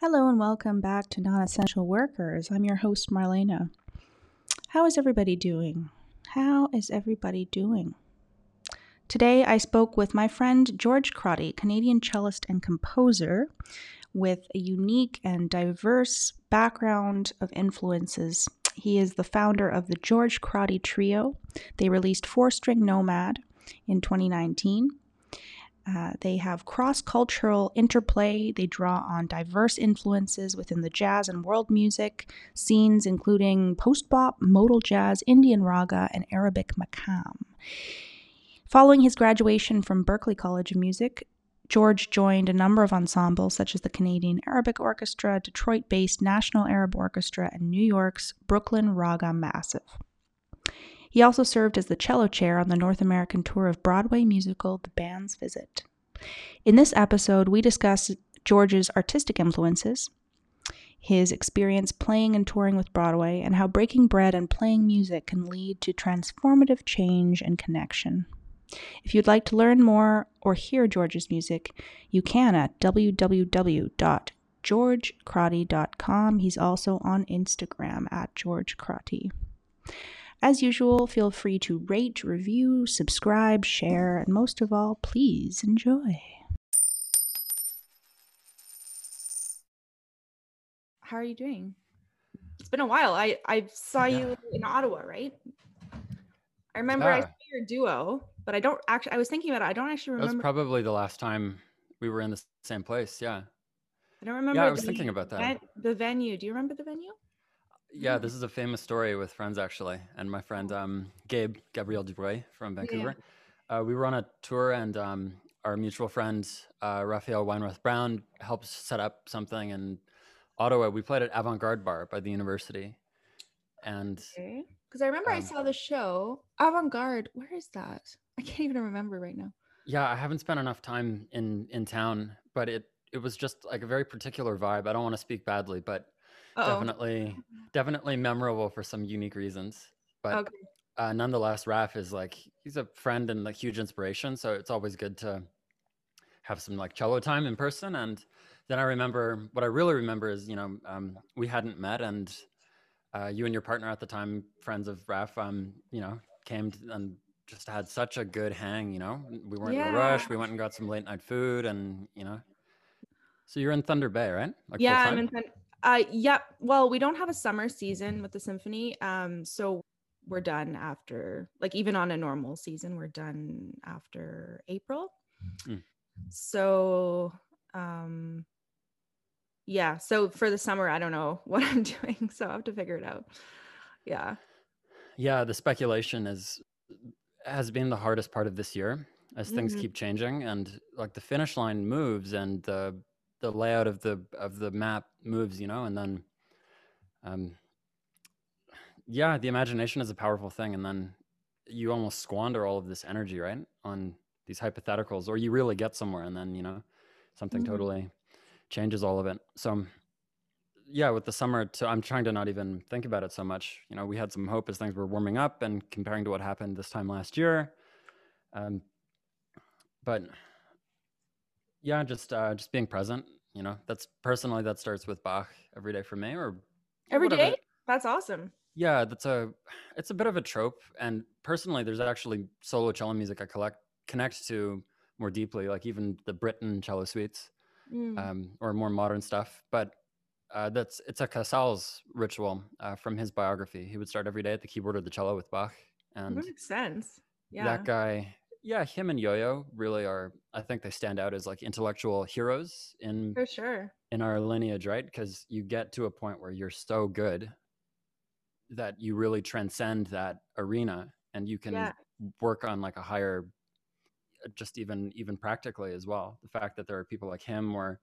Hello and welcome back to Non Essential Workers. I'm your host, Marlena. How is everybody doing? How is everybody doing? Today I spoke with my friend George Crotty, Canadian cellist and composer, with a unique and diverse background of influences. He is the founder of the George Crotty Trio. They released Four String Nomad in 2019. Uh, they have cross cultural interplay. They draw on diverse influences within the jazz and world music scenes, including post bop, modal jazz, Indian raga, and Arabic maqam. Following his graduation from Berklee College of Music, George joined a number of ensembles such as the Canadian Arabic Orchestra, Detroit based National Arab Orchestra, and New York's Brooklyn Raga Massive. He also served as the cello chair on the North American tour of Broadway musical The Band's Visit. In this episode, we discuss George's artistic influences, his experience playing and touring with Broadway, and how breaking bread and playing music can lead to transformative change and connection. If you'd like to learn more or hear George's music, you can at www.georgecrotty.com. He's also on Instagram at George Crotty. As usual, feel free to rate, review, subscribe, share, and most of all, please enjoy. How are you doing? It's been a while. I, I saw Yeah. you in Ottawa, right? I remember I saw your duo, but I don't actually, I was thinking about it. I don't actually remember. That was probably the last time we were in the same place. Yeah. I don't remember. Yeah, I was the thinking about that. the venue. Do you remember the venue? Yeah, this is a famous story with friends actually, and my friend um, Gabe Gabriel Dubois from Vancouver. Uh, we were on a tour, and um, our mutual friend uh, Raphael Weinroth-Browne helped set up something in Ottawa. We played at Avant Garde Bar by the university, and Okay. Because I remember I Um, saw the show Avant Garde. Where is that? I can't even remember right now. yeah, I haven't spent enough time in in town, but it it was just like a very particular vibe. I don't want to speak badly, but Uh-oh. definitely definitely memorable for some unique reasons. But Okay. uh, nonetheless, Raf is like he's a friend and like huge inspiration. So it's always good to have some like cello time in person. And then I remember what I really remember is you know um, we hadn't met, and uh, you and your partner at the time, friends of Raf, um, you know, came and just had such a good hang. You know, we weren't in a rush. We went and got some late night food, and you know. So you're in Thunder Bay, right? Like yeah, I'm in. Fen- Uh, yeah. Well, we don't have a summer season with the symphony. Um, so we're done after, like, even on a normal season, we're done after April. Mm. So, um, yeah. So for the summer, I don't know what I'm doing, so I have to figure it out. Yeah. Yeah, the speculation is has been the hardest part of this year as things Mhm. keep changing and like the finish line moves and the the layout of the of the map moves, you know, and then um yeah, the imagination is a powerful thing and then you almost squander all of this energy, right? On these hypotheticals or you really get somewhere and then, you know, something Mhm. totally changes all of it. So yeah, with the summer, to, I'm trying to not even think about it so much. You know, we had some hope as things were warming up, and comparing to what happened this time last year. Um, but yeah, just uh, just being present. You know, that's personally that starts with Bach every day for me, or Every whatever- day? That's awesome. Yeah, that's a it's a bit of a trope, and personally, there's actually solo cello music I collect connect to more deeply, like even the Britten cello suites Mm. um, or more modern stuff. But uh, that's it's a Casals ritual uh, from his biography. He would start every day at the keyboard or the cello with Bach, and that makes sense. Yeah. that guy, yeah, him and Yo-Yo really are. I think they stand out as like intellectual heroes in For sure. in our lineage, right? Because you get to a point where you're so good that you really transcend that arena, and you can Yeah. work on like a higher just even even practically as well the fact that there are people like him or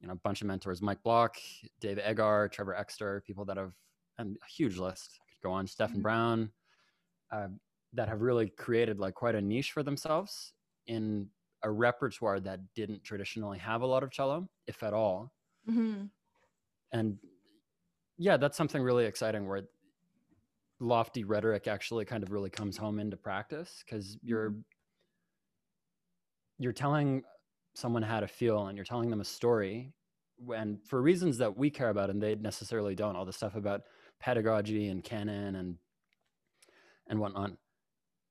you know a bunch of mentors mike block dave Eggar trevor exter people that have and a huge list I could go on stephen Mhm. brown uh, that have really created like quite a niche for themselves in a repertoire that didn't traditionally have a lot of cello if at all Mm-hmm. And yeah, that's something really exciting where lofty rhetoric actually kind of really comes home into practice because you're Mm-hmm. You're telling someone how to feel and you're telling them a story and for reasons that we care about and they necessarily don't all the stuff about pedagogy and canon and and whatnot.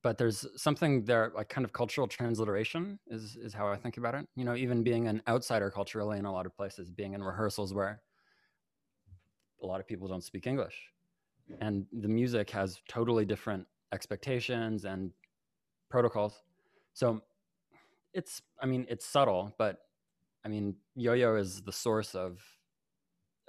But there's something there like kind of cultural transliteration is is how i think about it. You know even being an outsider culturally in a lot of places being in rehearsals where a lot of people don't speak english. And the music has totally different expectations and protocols. So it's i mean it's subtle but i mean yo-yo is the source of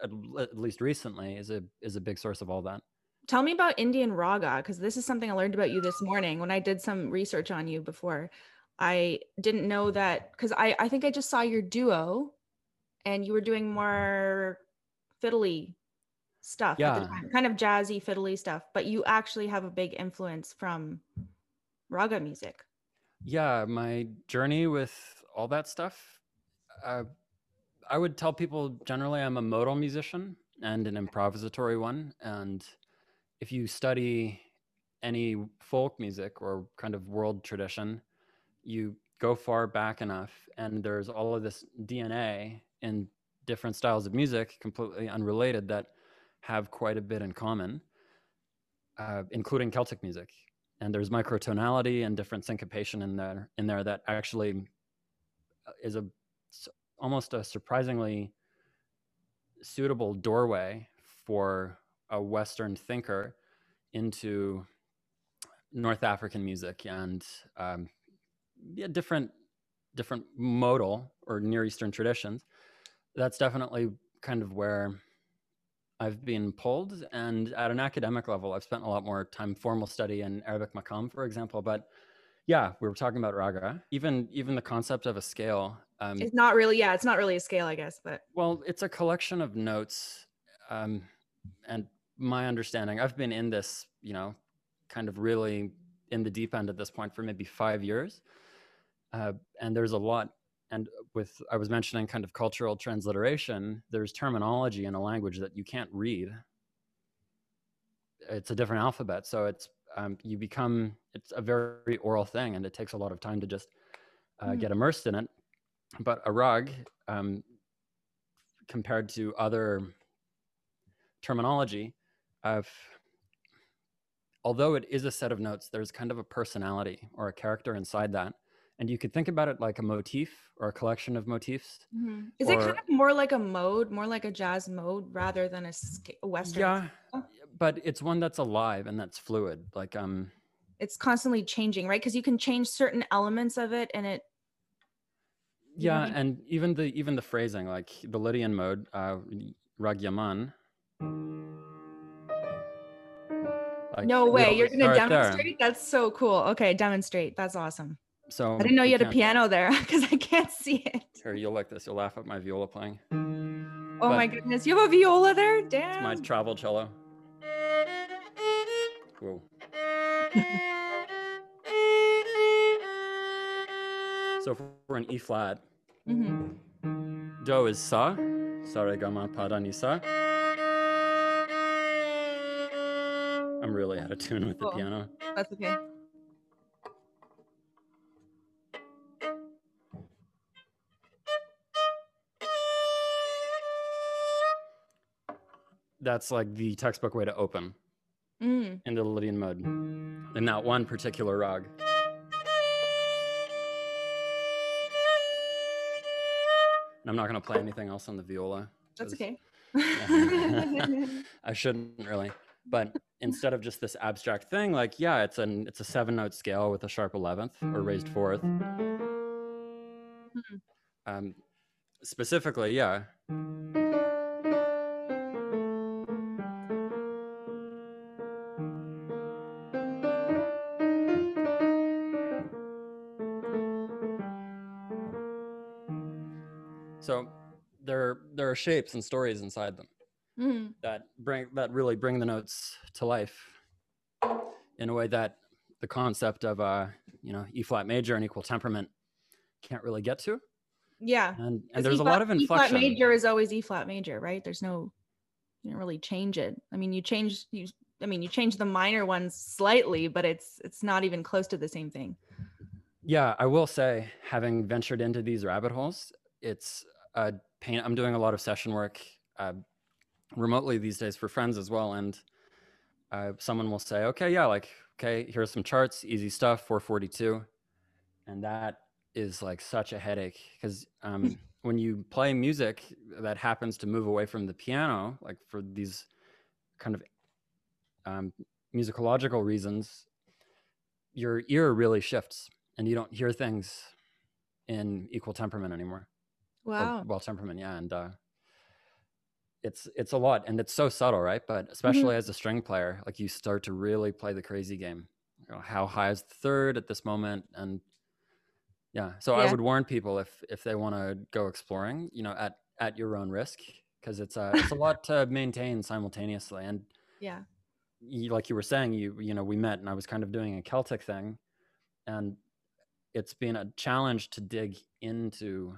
at, at least recently is a is a big source of all that Tell me about Indian raga because this is something I learned about you this morning when I did some research on you before. I didn't know that because I, I think I just saw your duo and you were doing more fiddly stuff Yeah. kind of jazzy fiddly stuff, but you actually have a big influence from raga music. Yeah my journey with all that stuff uh, i would tell people generally i'm a modal musician and an improvisatory one and if you study any folk music or kind of world tradition you go far back enough and there's all of this dna in different styles of music completely unrelated that have quite a bit in common uh, including celtic music and there's microtonality and different syncopation in there in there that actually uh, is a almost a surprisingly suitable doorway for a western thinker into north african music and um, yeah, different different modal or near eastern traditions. That's definitely kind of where I've been pulled, and at an academic level, I've spent a lot more time formal study in Arabic maqam, for example. But yeah, we were talking about raga. Even even the concept of a scale. Um, It's not really, yeah, it's not really a scale, I guess, but well, it's a collection of notes, um, and my understanding. I've been in this, you know, kind of really in the deep end at this point for maybe five years, uh, and there's a lot. And with I was mentioning kind of cultural transliteration. There's terminology in a language that you can't read. It's a different alphabet, so it's um, you become it's a very oral thing, and it takes a lot of time to just uh, Mm. get immersed in it. But a rag, um, compared to other terminology, of although it is a set of notes, there's kind of a personality or a character inside that, and you could think about it like a motif or a collection of motifs. Mhm. is it kind of more like a mode, more like a jazz mode rather than a, a Western? Yeah, but it's one that's alive and that's fluid. Like um, It's constantly changing, right? Because you can change certain elements of it and it, yeah, I mean? and even the even the phrasing, like the Lydian mode, uh, rag yaman. Like, no way. You're going to start there. demonstrate? That's so cool. Okay, demonstrate. That's awesome. So I didn't know we you had a piano there because I can't see it. Here, you'll like this. You'll laugh at my viola playing. Oh But my goodness. You have a viola there? Damn. It's my travel cello. Whoa. so if we're in E flat, hmm Do is sa, sa re ga ma pa da ni sa. I'm really out of tune with the piano. That's okay. That's like the textbook way to open Mm. into the Lydian mode in that one particular rag. And I'm not going to play anything else on the viola. That's okay. I shouldn't really. But instead of just this abstract thing, like yeah, it's an it's a seven note scale with a sharp eleventh or raised fourth. Um, specifically, yeah. Shapes and stories inside them Mm. that bring that really bring the notes to life in a way that the concept of uh you know E flat major and equal temperament can't really get to. Yeah. And and there's a lot of inflection. E flat major is always E flat major, right? There's no you don't really change it. I mean, you change you I mean, you change the minor ones slightly, but it's it's not even close to the same thing. Yeah, I will say having ventured into these rabbit holes, it's a pain. I'm doing a lot of session work uh, remotely these days for friends as well and uh, someone will say, okay, yeah, like, okay, here's some charts, easy stuff, 442. And that is like such a headache because um, when you play music that happens to move away from the piano, like for these kind of um, musicological reasons, your ear really shifts and you don't hear things in equal temperament anymore. Wow. Or, well, temperament, yeah. And uh, it's it's a lot and it's so subtle right but especially mm-hmm. as a string player like you start to really play the crazy game you know, how high is the third at this moment and yeah so yeah. i would warn people if if they want to go exploring you know at at your own risk because it's a it's a lot to maintain simultaneously and yeah you, like you were saying you you know we met and i was kind of doing a celtic thing and it's been a challenge to dig into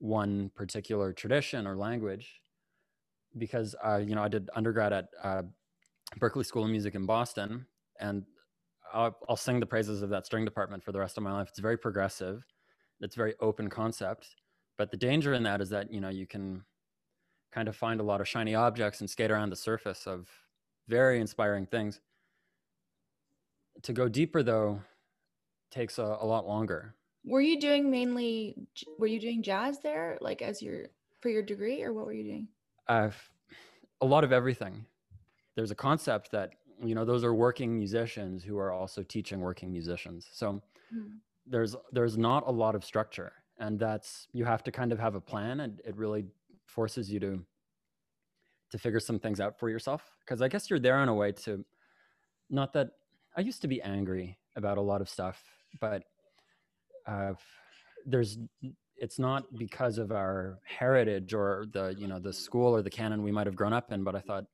one particular tradition or language because uh, you know I did undergrad at uh, Berklee School of Music in Boston, and I'll, I'll, sing the praises of that string department for the rest of my life. It's very progressive, it's very open concept, but the danger in that is that you know you can kind of find a lot of shiny objects and skate around the surface of very inspiring things. To go deeper though takes a, a lot longer. Were you doing mainly? Were you doing jazz there, like as your for your degree, or what were you doing? uh, a lot of everything. There's a concept that you know those are working musicians who are also teaching working musicians. So mm. there's there's not a lot of structure, and that's you have to kind of have a plan, and it really forces you to to figure some things out for yourself. Because I guess you're there in a way to not that I used to be angry about a lot of stuff, but uh, there's it's not because of our heritage or the you know the school or the canon we might have grown up in but i thought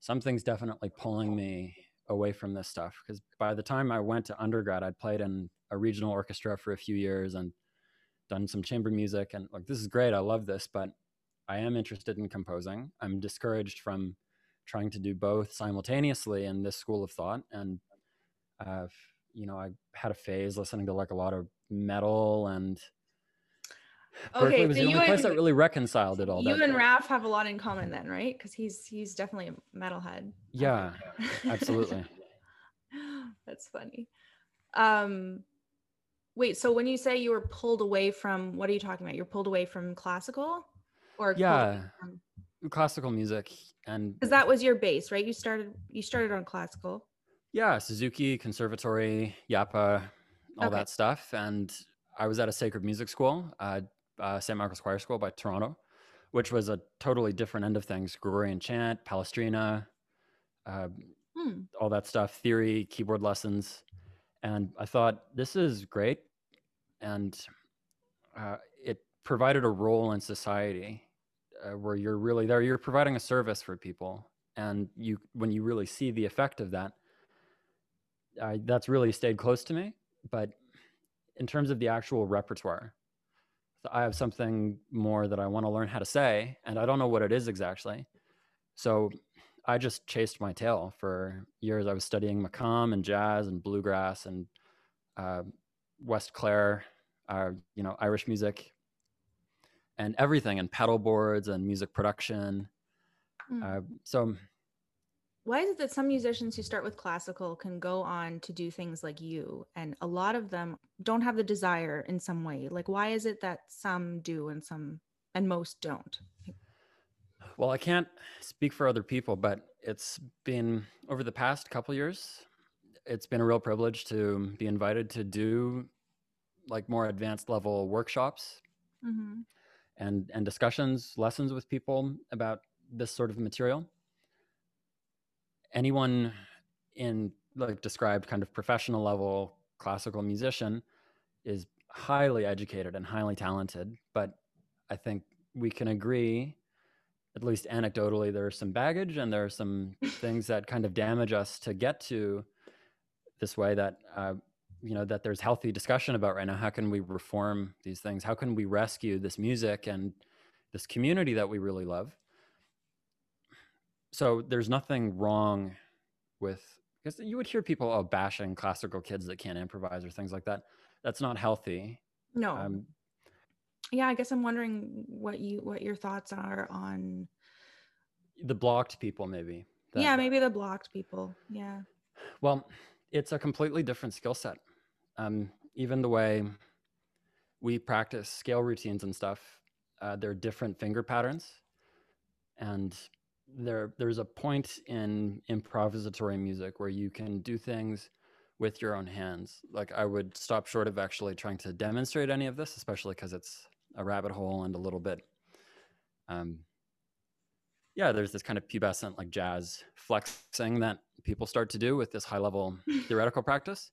something's definitely pulling me away from this stuff. Because by the time i went to undergrad i'd played in a regional orchestra for a few years and done some chamber music and like this is great i love this but i am interested in composing. I'm discouraged from trying to do both simultaneously in this school of thought and uh, you know i had a phase listening to like a lot of metal and Okay, was so the only place that really reconciled it all. You and Raf have a lot in common then, right? Because he's he's definitely a metalhead. Yeah, absolutely. That's funny. Um, wait. So when you say you were pulled away from, what are you talking about? You're pulled away from classical, or yeah, from... classical music, and because that was your base, right? You started you started on classical. Yeah, Suzuki Conservatory, Yapa, all okay. that stuff, and I was at a sacred music school. Uh, uh, St. Michael's Choir School by Toronto, which was a totally different end of things Gregorian chant, Palestrina, uh, hmm. all that stuff, theory, keyboard lessons. And I thought, this is great. And uh, it provided a role in society uh, where you're really there, you're providing a service for people. And you, when you really see the effect of that, that's really stayed close to me. But in terms of the actual repertoire, I have something more that I want to learn how to say, and I don't know what it is exactly. So I just chased my tail for years. I was studying Maqam and jazz and bluegrass and uh, West Clare, uh, you know, Irish music and everything, and pedal boards and music production. Mm. Uh, so why is it that some musicians who start with classical can go on to do things like you and a lot of them don't have the desire in some way? Like why is it that some do and some and most don't? Well i can't speak for other people but it's been over the past couple years it's been a real privilege to be invited to do like more advanced level workshops mm-hmm. and and discussions lessons with people about this sort of material anyone in like described kind of professional level classical musician is highly educated and highly talented but i think we can agree at least anecdotally there's some baggage and there are some things that kind of damage us to get to this way that uh, you know that there's healthy discussion about right now. How can we reform these things? How can we rescue this music and this community that we really love so there's nothing wrong with because you would hear people oh, bashing classical kids that can't improvise or things like that. That's not healthy. No. Um, yeah i guess i'm wondering what you what your thoughts are on the blocked people maybe yeah maybe the blocked people. Yeah. Well it's a completely different skill set. Um, even the way we practice scale routines and stuff uh, they're different finger patterns. And there there's a point in improvisatory music where you can do things with your own hands. Like i would stop short of actually trying to demonstrate any of this especially because it's a rabbit hole and a little bit um yeah there's this kind of pubescent like jazz flexing that people start to do with this high level theoretical practice.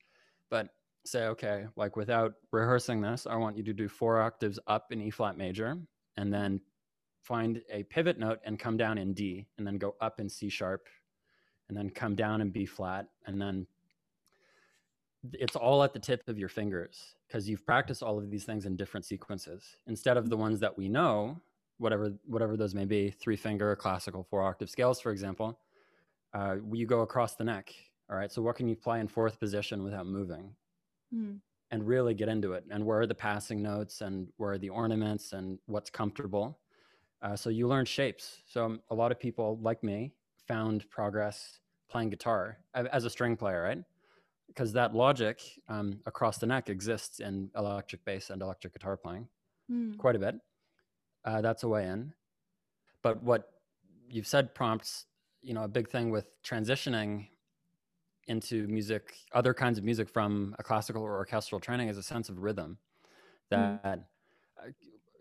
But say okay like without rehearsing this i want you to do four octaves up in e flat major and then find a pivot note and come down in D, and then go up in C sharp, and then come down in B flat, and then it's all at the tip of your fingers because you've practiced all of these things in different sequences instead of the ones that we know, whatever whatever those may be, three finger, classical, four octave scales, for example. Uh, you go across the neck. All right. So what can you play in fourth position without moving? Mm. And really get into it. And where are the passing notes and where are the ornaments and what's comfortable? Uh, so you learn shapes. So um, a lot of people like me found progress playing guitar as a string player, right? Because that logic um, across the neck exists in electric bass and electric guitar playing mm. quite a bit. Uh, that's a way in. But what you've said prompts, you know, a big thing with transitioning into music, other kinds of music from a classical or orchestral training is a sense of rhythm hmm. that mm.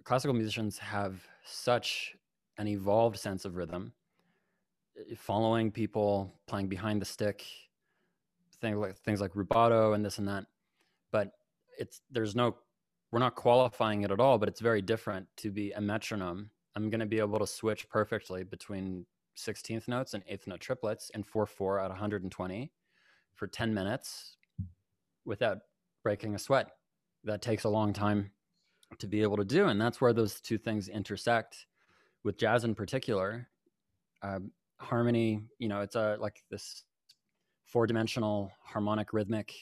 Classical musicians have such an evolved sense of rhythm, eh, following people, playing behind the stick, things like things like rubato and this and that. But it's there's no we're not qualifying it at all, but it's very different to be a metronome. I'm going to be able to switch perfectly between 16th notes and eighth note triplets in 4 4 at 120 for 10 minutes without breaking a sweat. That takes a long time to be able to do. And that's where those two things intersect with jazz in particular. Uh, harmony, you know, it's a like this four dimensional harmonic rhythmic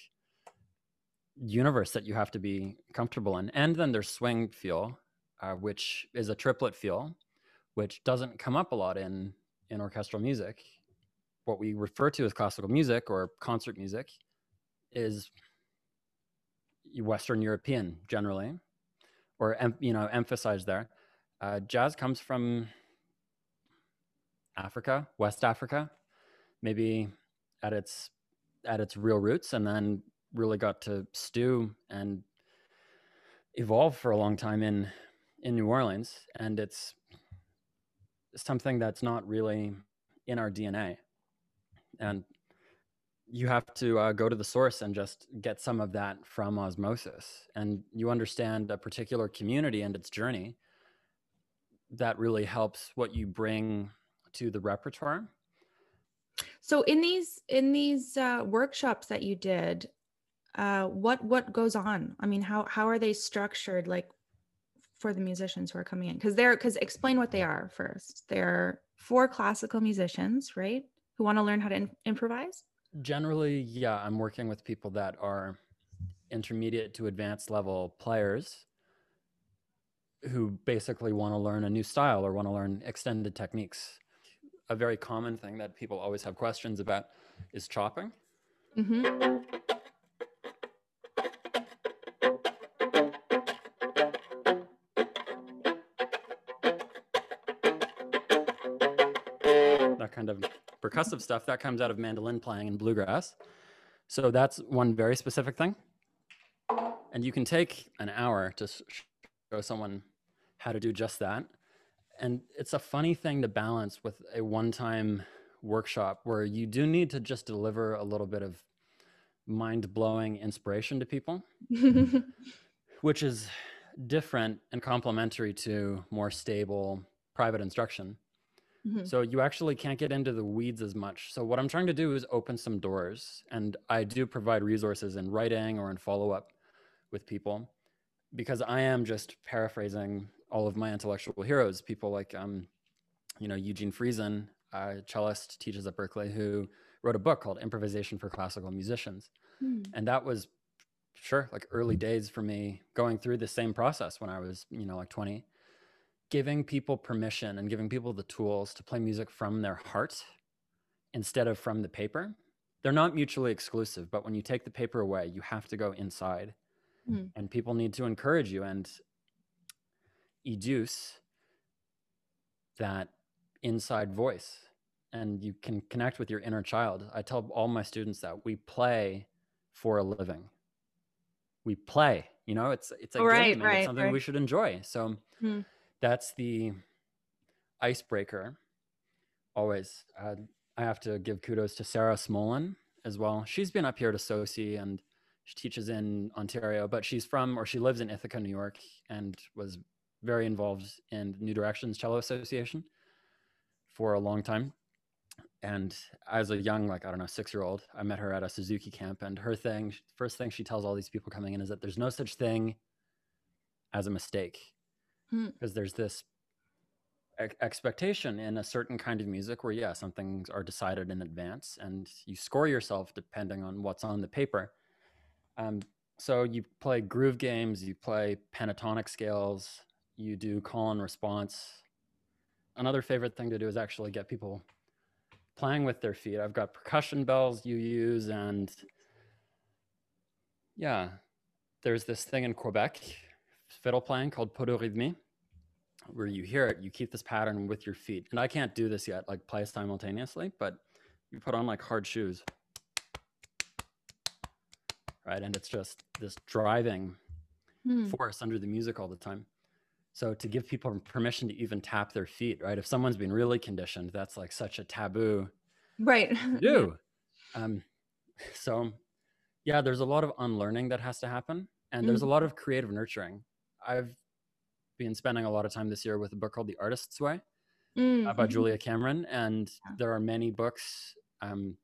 universe that you have to be comfortable in. And then there's swing feel, uh, which is a triplet feel, which doesn't come up a lot in in orchestral music. What we refer to as classical music or concert music is Western European generally or you know emphasize there. Uh, jazz comes from Africa, West Africa, maybe at its at its real roots, and then really got to stew and evolve for a long time in in New Orleans, and it's something that's not really in our DNA, and you have to uh, go to the source and just get some of that from osmosis and you understand a particular community and its journey that really helps what you bring to the repertoire. So in these in these uh, workshops that you did uh, what what goes on? I mean how how are they structured like for the musicians who are coming in? Because they're because explain what they are first. They're four classical musicians right who want to learn how to in- improvise Generally, yeah, I'm working with people that are intermediate to advanced level players who basically want to learn a new style or want to learn extended techniques. A very common thing that people always have questions about is chopping. Mm-hmm. That kind of percussive mm-hmm. stuff that comes out of mandolin playing and bluegrass. So that's one very specific thing. And you can take an hour to show someone how to do just that. And it's a funny thing to balance with a one time workshop where you do need to just deliver a little bit of mind blowing inspiration to people, which is different and complementary to more stable private instruction. Mm-hmm. So you actually can't get into the weeds as much. So what I'm trying to do is open some doors, and I do provide resources in writing or in follow up with people, because I am just paraphrasing all of my intellectual heroes, people like um, you know Eugene Friesen, a cellist, teaches at Berklee, who wrote a book called Improvisation for Classical Musicians, mm. and that was sure like early days for me going through the same process when I was you know like 20 giving people permission and giving people the tools to play music from their heart instead of from the paper. They're not mutually exclusive, but when you take the paper away, you have to go inside. Mm. And people need to encourage you and educe that inside voice. And you can connect with your inner child. I tell all my students that we play for a living. We play, you know, it's it's a right, game right, it's something right. we should enjoy. So mm that's the icebreaker. Always, uh, I have to give kudos to Sera Smolen as well. She's been up here to SOCI and she teaches in Ontario, but she's from or she lives in Ithaca, New York, and was very involved in New Directions Cello Association for a long time. And as a young, like I don't know, six year old, I met her at a Suzuki camp, and her thing, first thing she tells all these people coming in is that there's no such thing as a mistake because hmm. there's this expectation in a certain kind of music where yeah some things are decided in advance and you score yourself depending on what's on the paper. Um, so you play groove games you play pentatonic scales you do call and response. Another favorite thing to do is actually get people playing with their feet. I've got percussion bells you use and yeah there's this thing in quebec fiddle playing called de where you hear it, you keep this pattern with your feet. And I can't do this yet, like play simultaneously, but you put on like hard shoes, right? And it's just this driving hmm. force under the music all the time. So to give people permission to even tap their feet, right? If someone's been really conditioned, that's like such a taboo, right? do. um, so yeah, there's a lot of unlearning that has to happen, and mm-hmm. there's a lot of creative nurturing. I've been spending a lot of time this year with a book called The Artist's Way mm-hmm. uh, by Julia Cameron, and there are many books. Um,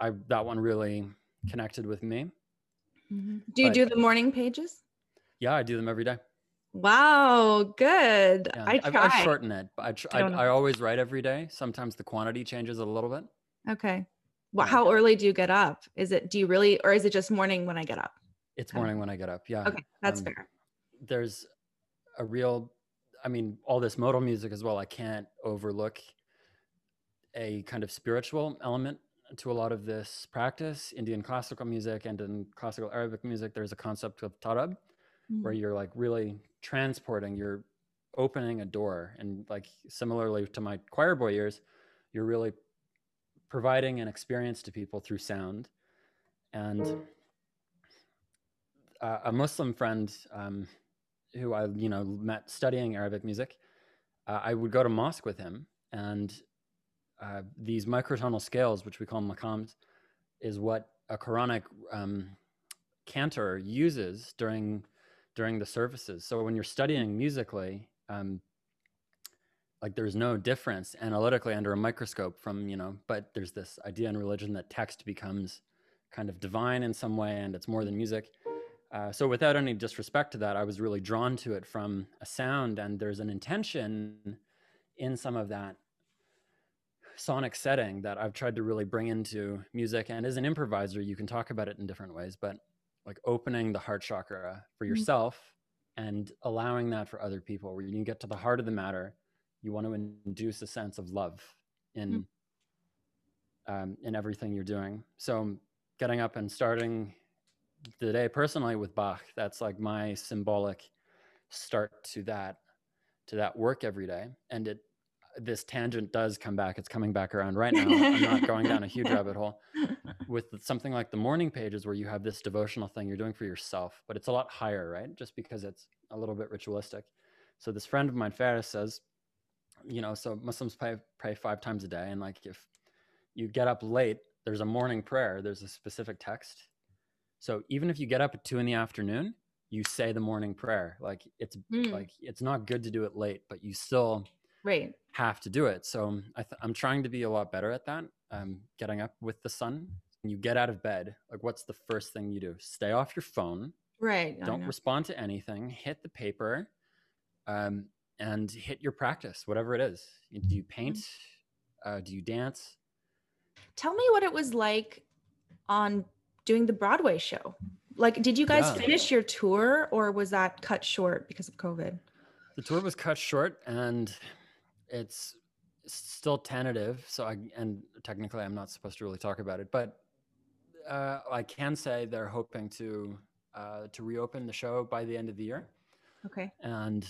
I that one really connected with me. Mm-hmm. Do you but, do the morning pages? Yeah, I do them every day. Wow, good. Yeah, I try. I, I shorten it. I, tr- I, I, I, always write every day. Sometimes the quantity changes a little bit. Okay. Well, how early do you get up? Is it do you really, or is it just morning when I get up? It's morning okay. when I get up. Yeah. Okay, that's um, fair there's a real i mean all this modal music as well i can't overlook a kind of spiritual element to a lot of this practice indian classical music and in classical arabic music. There's a concept of tarab mm-hmm. where you're like really transporting you're opening a door. And like similarly to my choir boy years you're really providing an experience to people through sound. And uh, a muslim friend um, who I you know met studying Arabic music, uh, I would go to mosque with him, and uh, these microtonal scales, which we call maqams, is what a Quranic um, cantor uses during during the services. So when you're studying musically, um, like there's no difference analytically under a microscope from you know, but there's this idea in religion that text becomes kind of divine in some way, and it's more than music. Uh, so without any disrespect to that, I was really drawn to it from a sound, and there's an intention in some of that sonic setting that I've tried to really bring into music. And as an improviser, you can talk about it in different ways, but like opening the heart chakra for mm-hmm. yourself mm-hmm. and allowing that for other people, where you get to the heart of the matter, you want to induce a sense of love in mm-hmm. um, in everything you're doing. So getting up and starting the day personally with Bach, that's like my symbolic start to that to that work every day. And it this tangent does come back. It's coming back around right now. I'm not going down a huge rabbit hole with something like the morning pages where you have this devotional thing you're doing for yourself, but it's a lot higher, right? Just because it's a little bit ritualistic. So this friend of mine, Faris, says, you know, so Muslims pray, pray five times a day. And like if you get up late, there's a morning prayer, there's a specific text so even if you get up at two in the afternoon, you say the morning prayer. Like it's mm. like it's not good to do it late, but you still right have to do it. So I am trying to be a lot better at that. Um, getting up with the sun. When you get out of bed, like what's the first thing you do? Stay off your phone. Right. Don't respond to anything. Hit the paper, um, and hit your practice, whatever it is. Do you paint? Mm-hmm. Uh, do you dance? Tell me what it was like on doing the Broadway show. Like, did you guys yeah. finish your tour, or was that cut short because of COVID? The tour was cut short, and it's still tentative. So I and technically I'm not supposed to really talk about it, but uh, I can say they're hoping to uh, to reopen the show by the end of the year. Okay. And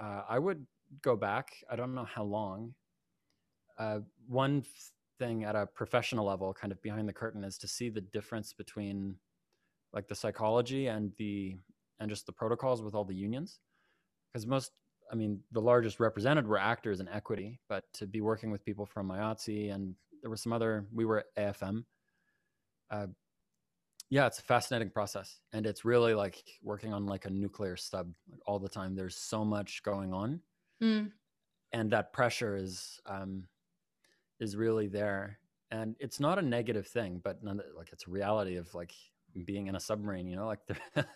uh, I would go back. I don't know how long. Uh, one thing at a professional level, kind of behind the curtain, is to see the difference between like the psychology and the and just the protocols with all the unions because most I mean, the largest represented were actors and equity, but to be working with people from IATSE and there were some other, we were AFM. Uh, yeah, it's a fascinating process. And it's really like working on like a nuclear sub all the time. There's so much going on. Mm. And that pressure is, um, is really there. And it's not a negative thing, but none, like it's a reality of like being in a submarine, you know, like there,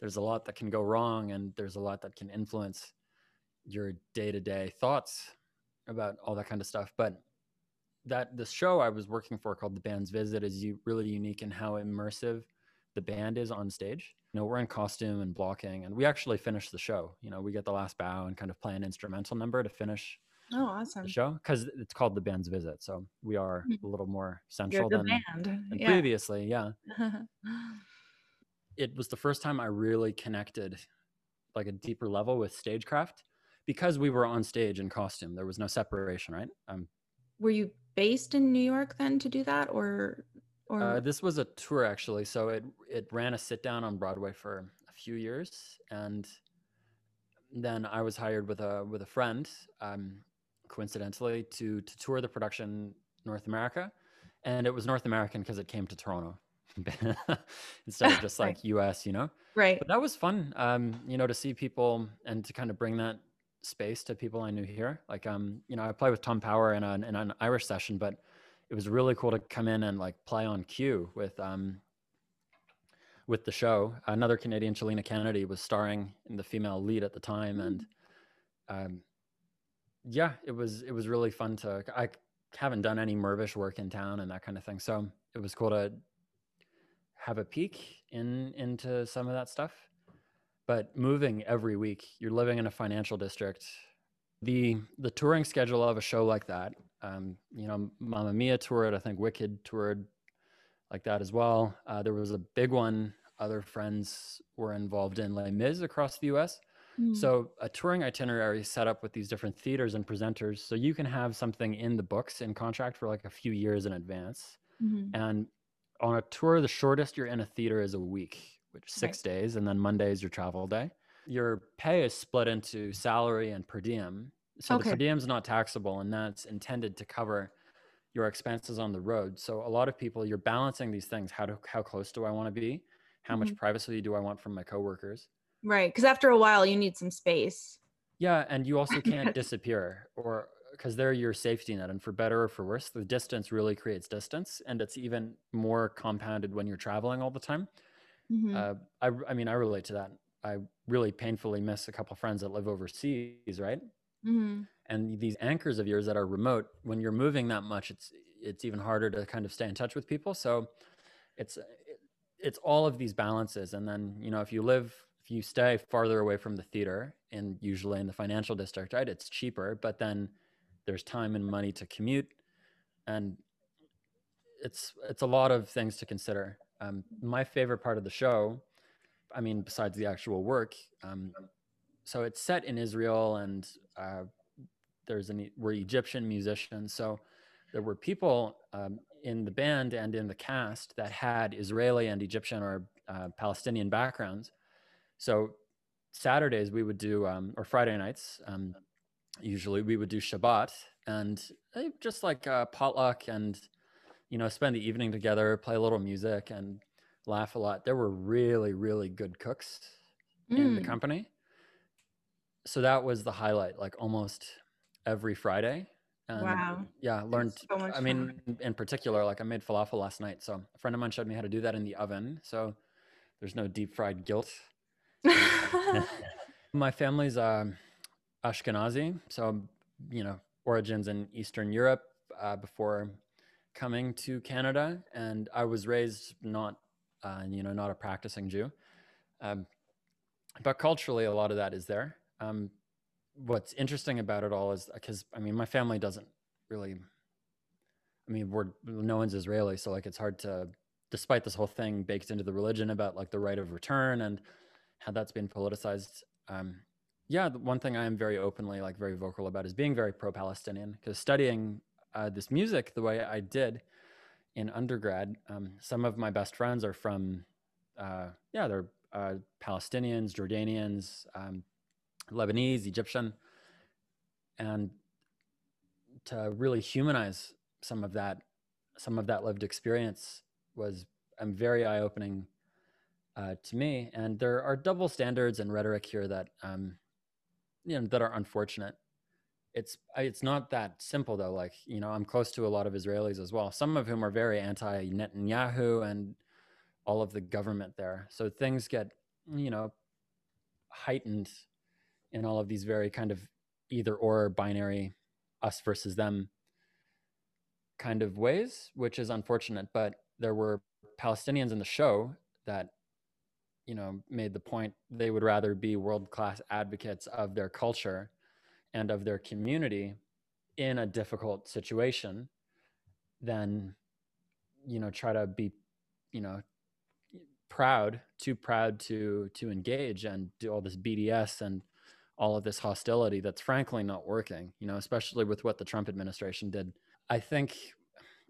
there's a lot that can go wrong and there's a lot that can influence your day-to-day thoughts about all that kind of stuff. But that the show i was working for called the band's visit is really unique in how immersive the band is on stage. You know we're in costume and blocking and we actually finish the show. You know we get the last bow and kind of play an instrumental number to finish oh awesome show because it's called the band's visit so we are mm-hmm. a little more central than, than yeah. previously yeah it was the first time i really connected like a deeper level with stagecraft because we were on stage in costume, there was no separation, right? Um, were you based in New York then to do that, or or uh, this was a tour actually? So it it ran a sit down on Broadway for a few years, and then I was hired with a with a friend, um, coincidentally, to to tour the production North America, and it was North American because it came to Toronto. instead of just like right. US, you know? Right. But that was fun, um, you know, to see people and to kind of bring that space to people I knew here. Like, um, you know, I play with Tom Power in an, in an Irish session, but it was really cool to come in and like play on cue with, um, with the show. Another Canadian, Chilina Kennedy, was starring in the female lead at the time, and um, yeah, it was it was really fun to. I haven't done any Mirvish work in town and that kind of thing, so it was cool to have a peek in into some of that stuff. But moving every week you're living in a financial district. The the touring schedule of a show like that um, you know Mamma Mia toured i think wicked toured like that as well. Uh, there was a big one other friends were involved in Les Mis across the us mm. so a touring itinerary set up with these different theaters and presenters so you can have something in the books in contract for like a few years in advance mm-hmm. and on a tour the shortest you're in a theater is a week which six right. days, and then Monday is your travel day. Your pay is split into salary and per diem. So okay. the per diem is not taxable, and that's intended to cover your expenses on the road. So a lot of people, you're balancing these things. How do how close do I want to be? How mm-hmm. much privacy do I want from my coworkers? Right, because after a while, you need some space. Yeah, and you also can't disappear, or because they're your safety net. And for better or for worse, the distance really creates distance, and it's even more compounded when you're traveling all the time. Mm-hmm. Uh, I, I mean, I relate to that. I really painfully miss a couple friends that live overseas, right? Mm-hmm. And these anchors of yours that are remote, when you're moving that much, it's it's even harder to kind of stay in touch with people. So it's it's all of these balances. And then you know, if you live, if you stay farther away from the theater, and usually in the financial district, right, it's cheaper. But then there's time and money to commute, and it's it's a lot of things to consider. Um, my favorite part of the show, I mean, besides the actual work, um, so it's set in Israel, and uh, there's an we're Egyptian musicians, so there were people um, in the band and in the cast that had Israeli and Egyptian or uh, Palestinian backgrounds. So Saturdays we would do, um, or Friday nights, um, usually we would do Shabbat, and eh, just like uh, potluck and you know, spend the evening together, play a little music, and laugh a lot. There were really, really good cooks mm. in the mm. company. So that was the highlight. Like almost every Friday. And wow. Yeah, learned. So I mean, in particular, like I made falafel last night. So a friend of mine showed me how to do that in the oven. So there's no deep fried guilt. My family's uh, Ashkenazi, so you know origins in Eastern Europe uh, before coming to Canada, and I was raised not, uh, you know, not a practicing Jew, um, but culturally, a lot of that is there. Um, what's interesting about it all is because I mean, my family doesn't really. I mean, we're no one's Israeli, so like it's hard to, despite this whole thing baked into the religion about like the right of return and how that's been politicized. Um, yeah, one thing I am very openly, like very vocal about, is being very pro-Palestinian. Because studying uh, this music the way I did in undergrad, um, some of my best friends are from, uh, yeah, they're uh, Palestinians, Jordanians, um, Lebanese, Egyptian, and to really humanize some of that, some of that lived experience was um, very eye opening uh, to me. And there are double standards and rhetoric here that, um, you know, that are unfortunate. It's it's not that simple though. Like you know, I'm close to a lot of Israelis as well. Some of whom are very anti Netanyahu and all of the government there. So things get you know heightened in all of these very kind of either or binary us versus them kind of ways, which is unfortunate. But there were Palestinians in the show that, you know, made the point they would rather be world class advocates of their culture and of their community in a difficult situation than, you know, try to be, you know, proud, too proud to to engage and do all this BDS and all of this hostility that's frankly not working, you know, especially with what the Trump administration did. I think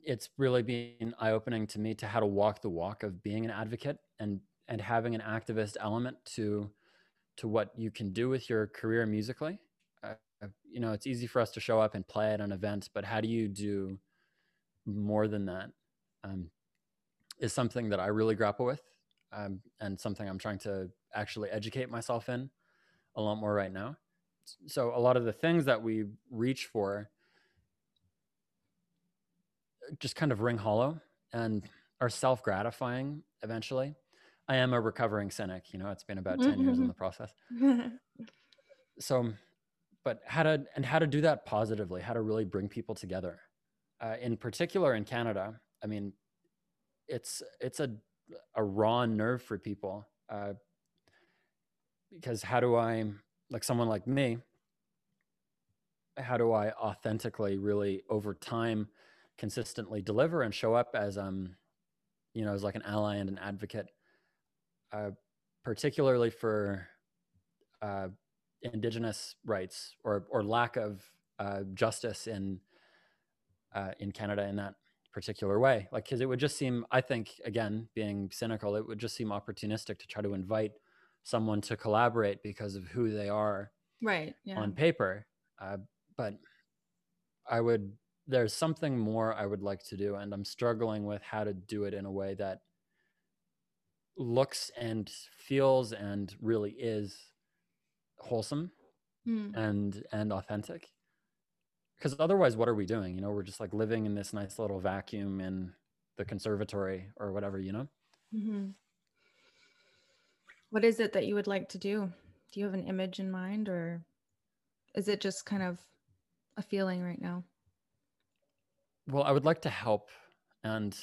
it's really been eye-opening to me to how to walk the walk of being an advocate and and having an activist element to to what you can do with your career musically. Uh, you know, it's easy for us to show up and play at an event, but how do you do more than that? Um, is something that I really grapple with, um, and something I'm trying to actually educate myself in a lot more right now. So a lot of the things that we reach for just kind of ring hollow and are self gratifying eventually. I am a recovering cynic, you know, it's been about 10 years in the process. so, but how to, and how to do that positively, how to really bring people together. Uh, in particular in Canada, I mean, it's, it's a, a raw nerve for people. Uh, because how do I, like someone like me, how do I authentically, really over time, consistently deliver and show up as um, you know, as like an ally and an advocate, uh, particularly for uh, indigenous rights or or lack of uh, justice in uh, in Canada in that particular way. Like, because it would just seem, I think, again, being cynical, it would just seem opportunistic to try to invite someone to collaborate because of who they are right yeah. on paper uh, but i would there's something more i would like to do and i'm struggling with how to do it in a way that looks and feels and really is wholesome mm. and and authentic because otherwise what are we doing you know we're just like living in this nice little vacuum in the conservatory or whatever you know mm-hmm. What is it that you would like to do? Do you have an image in mind or is it just kind of a feeling right now? Well, I would like to help and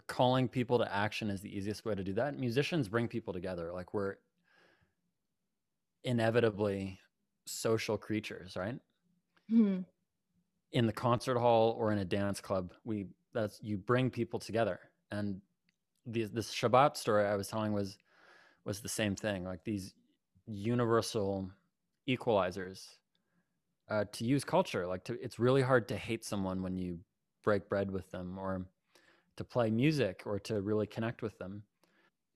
calling people to action is the easiest way to do that. Musicians bring people together. Like we're inevitably social creatures, right? Mm-hmm. In the concert hall or in a dance club, we that's you bring people together. And the, this Shabbat story I was telling was was the same thing like these universal equalizers uh, to use culture like to, it's really hard to hate someone when you break bread with them or to play music or to really connect with them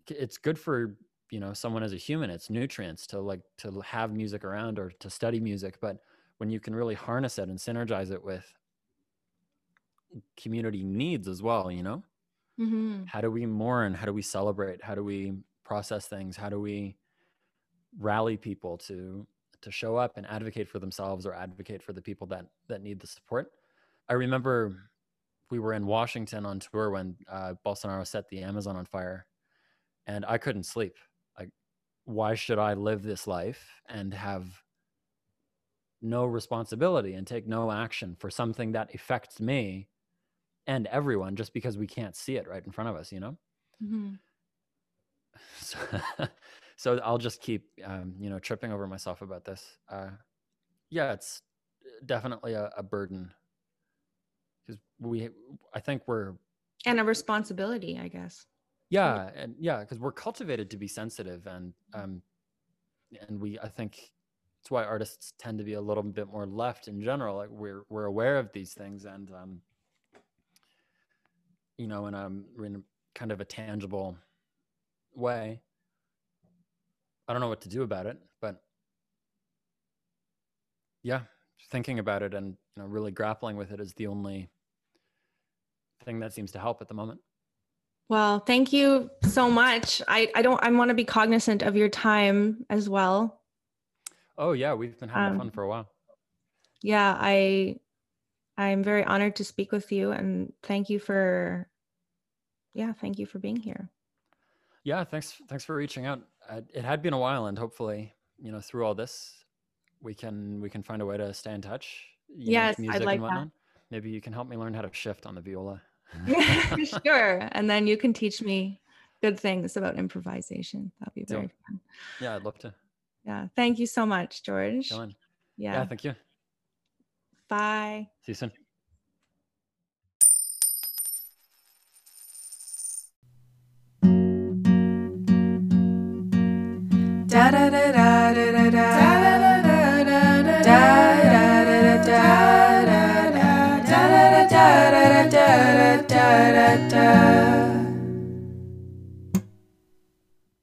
it's good for you know someone as a human it's nutrients to like to have music around or to study music but when you can really harness it and synergize it with community needs as well you know mm-hmm. how do we mourn how do we celebrate how do we process things? How do we rally people to to show up and advocate for themselves or advocate for the people that that need the support. I remember we were in Washington on tour when uh, Bolsonaro set the Amazon on fire, and I couldn't sleep. Like, why should I live this life and have no responsibility and take no action for something that affects me and everyone just because we can't see it right in front of us? You know. Mm-hmm. So, so I'll just keep, um, you know, tripping over myself about this. Uh, yeah, it's definitely a, a burden we i think we're and a responsibility i guess. Yeah and yeah because we're cultivated to be sensitive and um and we i think it's why artists tend to be a little bit more left in general like we're we're aware of these things and um you know in a, in a kind of a tangible way. I don't know what to do about it but yeah thinking about it and you know really grappling with it is the only thing that seems to help at the moment. Well, thank you so much. I, I don't I want to be cognizant of your time as well. Oh yeah, we've been having um, fun for a while. Yeah, I I'm very honored to speak with you and thank you for yeah, thank you for being here. Yeah, thanks thanks for reaching out. It had been a while and hopefully, you know, through all this we can we can find a way to stay in touch. yes, I'd like that. Maybe you can help me learn how to shift on the viola. sure. And then you can teach me good things about improvisation. That'd be very fun. Yeah, I'd love to. Yeah. Thank you so much, George. Yeah. yeah. Thank you. Bye. See you soon. Da da da